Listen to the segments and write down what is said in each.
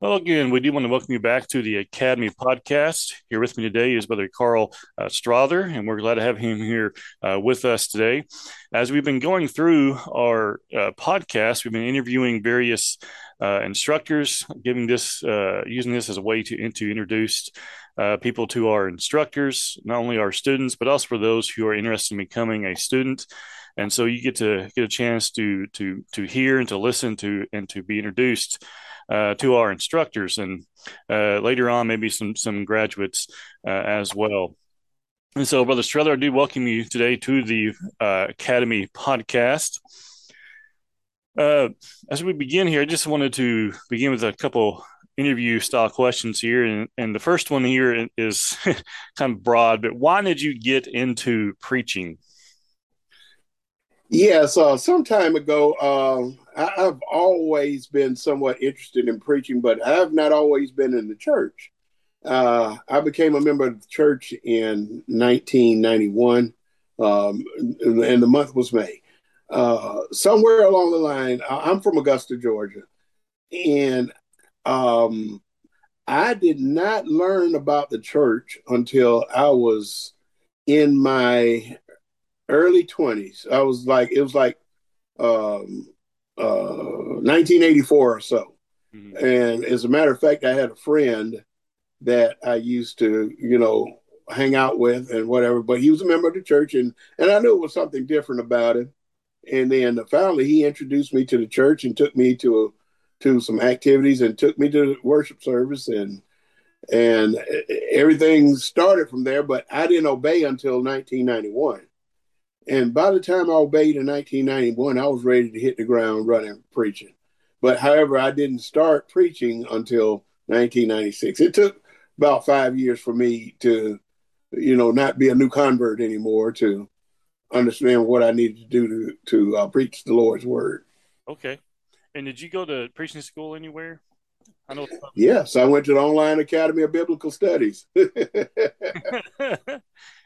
Well, again, we do want to welcome you back to the Academy podcast. Here with me today is Brother Karl uh, Strother, and we're glad to have him here uh, with us today. As we've been going through our uh, podcast, we've been interviewing various uh, instructors, giving this, uh, using this as a way to, to introduce uh, people to our instructors, not only our students, but also for those who are interested in becoming a student. And so you get to get a chance to to to hear and to listen to and to be introduced uh, to our instructors, and uh, later on, maybe some some graduates uh, as well. And so, Brother Strother, I do welcome you today to the uh, Academy podcast. As we begin here, I just wanted to begin with a couple interview style questions here. And, and the first one here is kind of broad, but why did you get into preaching? Yes, uh, some time ago, um, I, have always been somewhat interested in preaching, but I have not always been in the church. Uh, I became a member of the church in 1991, um, and the month was May. Uh, somewhere along the line, I'm from Augusta, Georgia, and um, I did not learn about the church until I was in my early 20s. I was like, it was like um, 1984 or so. Mm-hmm. And as a matter of fact, I had a friend that I used to, you know, hang out with and whatever, but he was a member of the church and, and I knew it was something different about him. And then finally he introduced me to the church and took me to, a, to some activities and took me to worship service and, and everything started from there, but I didn't obey until 1991. And by the time I obeyed in 1991, I was ready to hit the ground running preaching. But however, I didn't start preaching until 1996. It took about five years for me to, you know, not be a new convert anymore, to understand what I needed to do to, to uh, preach the Lord's word. Okay. And did you go to preaching school anywhere? I know. Yes, I went to the Online Academy of Biblical Studies.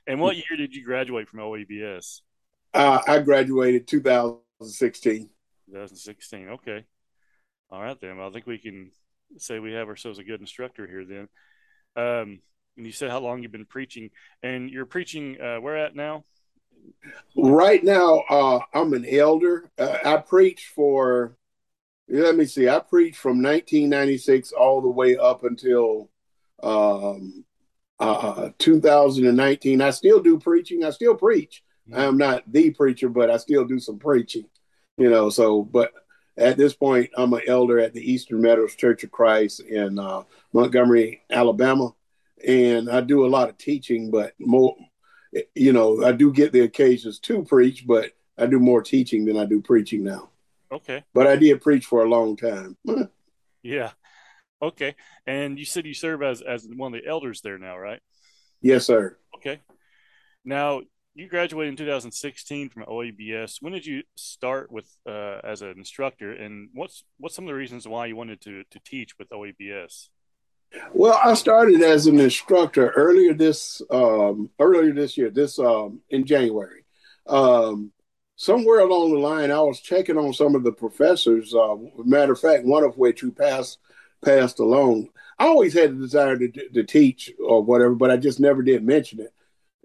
And what year did you graduate from OABS? Uh, I graduated 2016. 2016. Okay. All right then. Well, I think we can say we have ourselves a good instructor here then. Um, and you said how long you've been preaching, and you're preaching uh, where at now? Right now, uh, I'm an elder. Uh, I preach for. Let me see. I preached from 1996 all the way up until um, uh, 2019. I still do preaching. I still preach. Mm-hmm. I'm not the preacher, but I still do some preaching. You know, so but at this point, I'm an elder at the Eastern Meadows Church of Christ in uh, Montgomery, Alabama, and I do a lot of teaching. But more, you know, I do get the occasions to preach, but I do more teaching than I do preaching now. Okay. But I did preach for a long time. yeah. Okay. And you said you serve as as one of the elders there now, right? Yes, sir. Okay. Now you graduated in 2016 from OABS. When did you start with uh, as an instructor, and what's what's some of the reasons why you wanted to to teach with OABS? Well, I started as an instructor earlier this um, earlier this year, this um, in January. Um, somewhere along the line, I was checking on some of the professors. Uh, matter of fact, one of which who passed passed along. I always had the desire to, to teach or whatever, but I just never did mention it.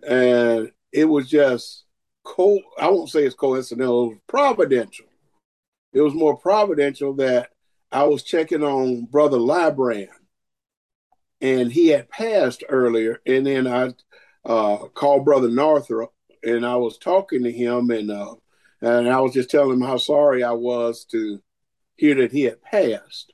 And it was just co I won't say it's coincidental, it was providential. It was more providential that I was checking on Brother Libran and he had passed earlier. And then I uh, called Brother Northrop and I was talking to him and uh, and I was just telling him how sorry I was to hear that he had passed.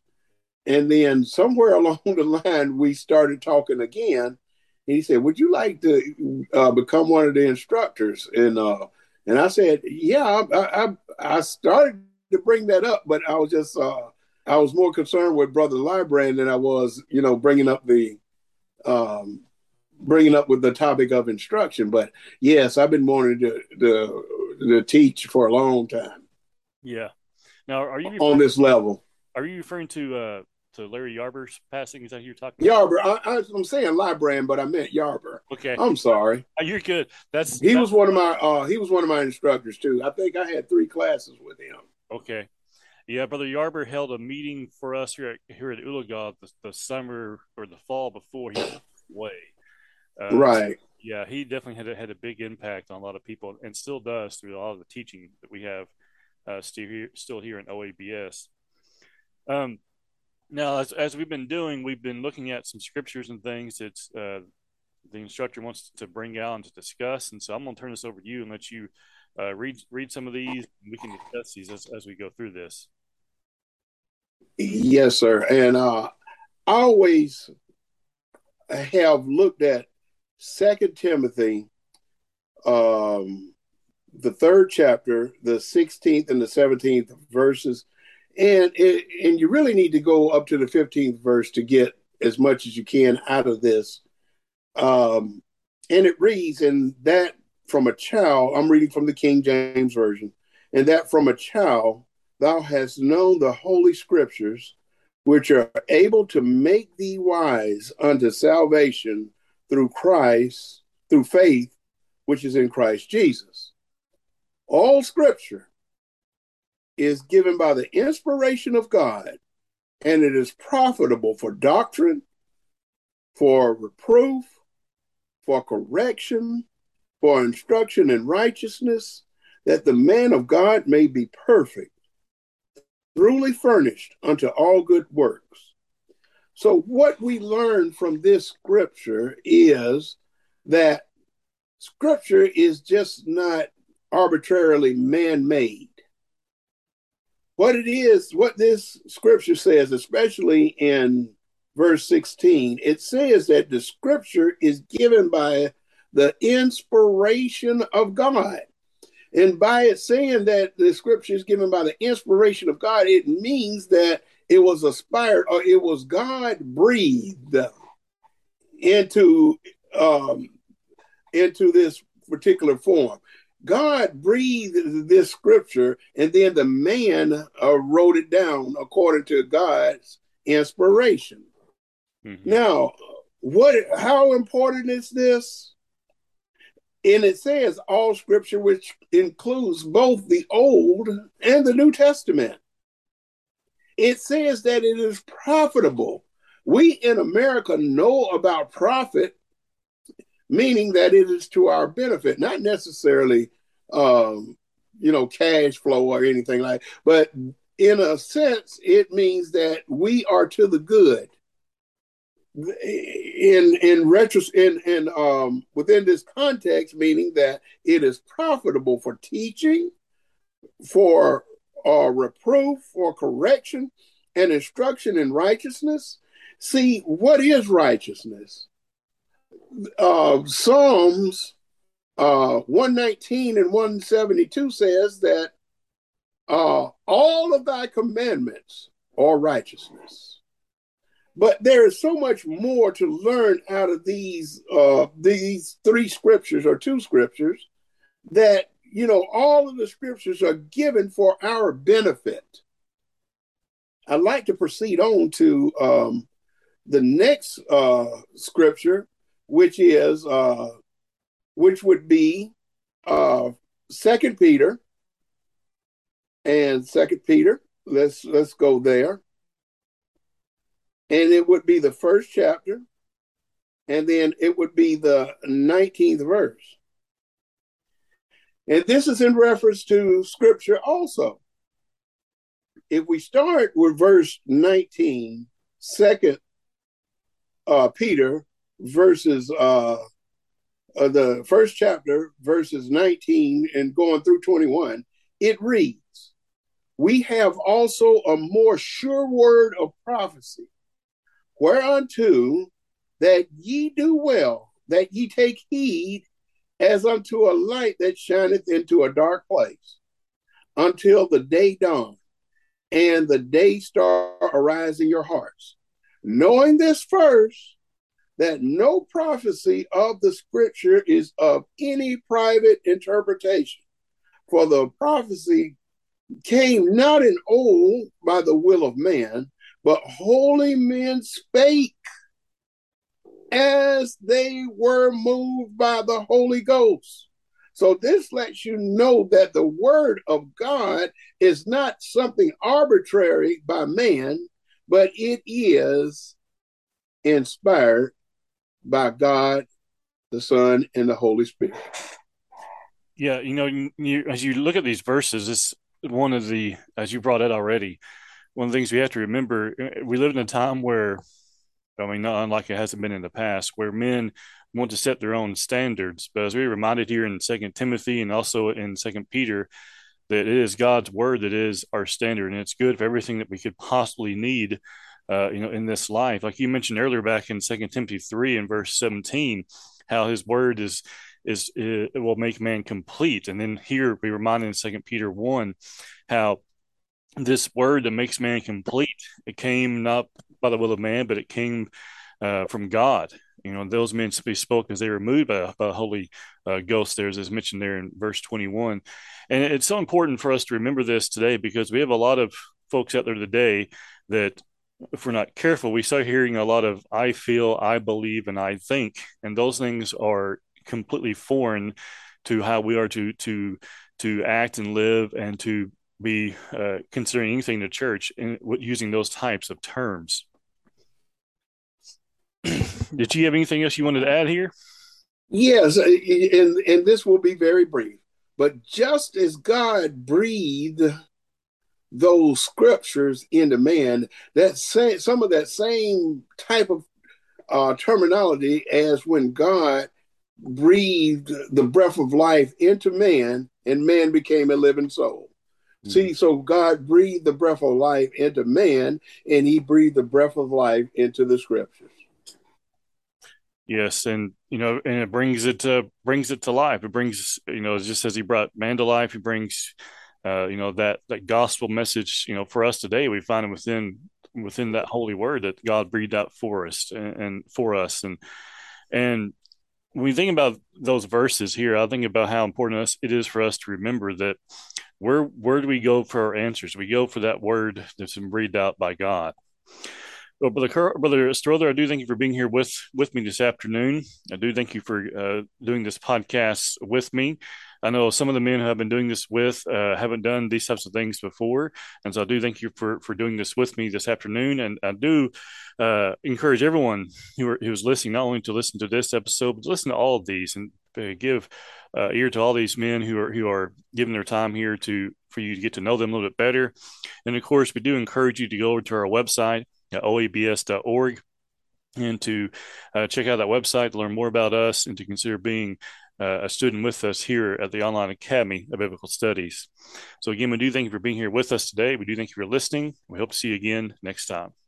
And then somewhere along the line, we started talking again. He said, "Would you like to uh, become one of the instructors?" And uh, and I said, "Yeah." I, I, I started to bring that up, but I was just uh, I was more concerned with Brother Librand than I was, you know, bringing up the um, bringing up with the topic of instruction. But yes, I've been wanting to to, to teach for a long time. Yeah. Now, are you on this level? Are you referring to uh, to Larry Yarber's passing? Is that who you're talking Yarber. About? I, am saying Librand, but I meant Yarber. Okay. I'm sorry. Oh, you're good. That's he that's, was one of my uh, he was one of my instructors too. I think I had three classes with him. Okay. Yeah, Brother Yarber held a meeting for us here at, here at Ulaga the, the summer or the fall before he went away. Uh, right. So, yeah, he definitely had a, had a big impact on a lot of people, and still does through a lot of the teaching that we have uh, still here still here in OABS. Um, now, as, as we've been doing, we've been looking at some scriptures and things that uh, the instructor wants to bring out and to discuss. And so I'm going to turn this over to you and let you uh, read read some of these. we can discuss these as, as we go through this. Yes, sir. And uh, I always have looked at Second Timothy, um, the third chapter, the 16th and the 17th verses, and and you really need to go up to the 15th verse to get as much as you can out of this. Um, and it reads, and that from a child, I'm reading from the King James Version, and that from a child thou hast known the holy scriptures, which are able to make thee wise unto salvation through Christ, through faith, which is in Christ Jesus. All scripture is given by the inspiration of God, and it is profitable for doctrine, for reproof, for correction, for instruction in righteousness, that the man of God may be perfect, truly furnished unto all good works. So, what we learn from this scripture is that scripture is just not arbitrarily man made. What it is, what this scripture says, especially in verse 16, it says that the scripture is given by the inspiration of God. And by it saying that the scripture is given by the inspiration of God, it means that it was inspired or it was God breathed into um, into this particular form. God breathed this scripture, and then the man uh, wrote it down according to God's inspiration. Mm-hmm. Now, what? How important is this? And it says all scripture, which includes both the Old and the New Testament. It says that it is profitable. We in America know about profit, meaning that it is to our benefit, not necessarily, um, you know, cash flow or anything like. But in a sense, it means that we are to the good in in retros in in um within this context meaning that it is profitable for teaching for uh, reproof for correction and instruction in righteousness see what is righteousness uh psalms uh 119 and 172 says that uh all of thy commandments are righteousness but there is so much more to learn out of these uh, these three scriptures or two scriptures that you know all of the scriptures are given for our benefit. I'd like to proceed on to um, the next uh, scripture, which is uh, which would be uh, Second Peter and Second Peter. Let's let's go there and it would be the first chapter, and then it would be the 19th verse. And this is in reference to scripture also. If we start with verse 19, second uh, Peter verses uh, uh, the first chapter, verses 19 and going through 21, it reads, We have also a more sure word of prophecy whereunto that ye do well, that ye take heed as unto a light that shineth into a dark place, until the day dawn and the day star arise in your hearts. Knowing this first, that no prophecy of the scripture is of any private interpretation. For the prophecy came not in old by the will of man, but holy men spake as they were moved by the Holy Ghost, So this lets you know that the word of God is not something arbitrary by man, but it is inspired by God, the Son, and the Holy Spirit. Yeah, you know, you, as you look at these verses, it's one of the, as you brought it already, one of the things we have to remember. Uh, we live in a time where, I mean, not unlike it hasn't been in the past, where men want to set their own standards. But as we reminded here in Second Timothy and also in Second Peter, that it is God's word that is our standard, and it's good for everything that we could possibly need, uh, you know, in this life. Like you mentioned earlier, back in Second Timothy three and verse seventeen, how His word is is it will make man complete, and then here we reminded in Second Peter one how this word that makes man complete it came not by the will of man, but it came uh, from God you know, those men be spoke as they were moved by, by the Holy uh, Ghost. There's as mentioned there in verse 21. And it's so important for us to remember this today because we have a lot of folks out there today that if we're not careful, we start hearing a lot of I feel, I believe, and I think, and those things are completely foreign to how we are to to to act and live and to be uh, considering anything in the church in, using those types of terms. Did you have anything else you wanted to add here? Yes, uh, and and this will be very brief. But just as God breathed those scriptures into man, that same, some of that same type of uh, terminology as when God breathed the breath of life into man, and man became a living soul. Mm-hmm. See, so God breathed the breath of life into man, and He breathed the breath of life into the scriptures. Yes, and you know, and it brings it to brings it to life. It brings you know, just as he brought man to life, he brings uh, you know that that gospel message. You know, for us today, we find it within within that holy word that God breathed out for us and, and for us, and and when you think about those verses here, I think about how important it is for us to remember that where where do we go for our answers? We go for that word that's been breathed out by God. Well, brother, brother Strother, I do thank you for being here with with me this afternoon. I do thank you for uh, doing this podcast with me. I know some of the men who I've been doing this with uh, haven't done these types of things before, and so I do thank you for for doing this with me this afternoon. And I do uh, encourage everyone who are, who's listening not only to listen to this episode, but to listen to all of these and uh, give uh, ear to all these men who are who are giving their time here to for you to get to know them a little bit better. And of course, we do encourage you to go over to our website oabs.org and to uh, check out that website to learn more about us and to consider being uh, a student with us here at the Online Academy of Biblical Studies. So, again, we do thank you for being here with us today. We do thank you for listening. We hope to see you again next time.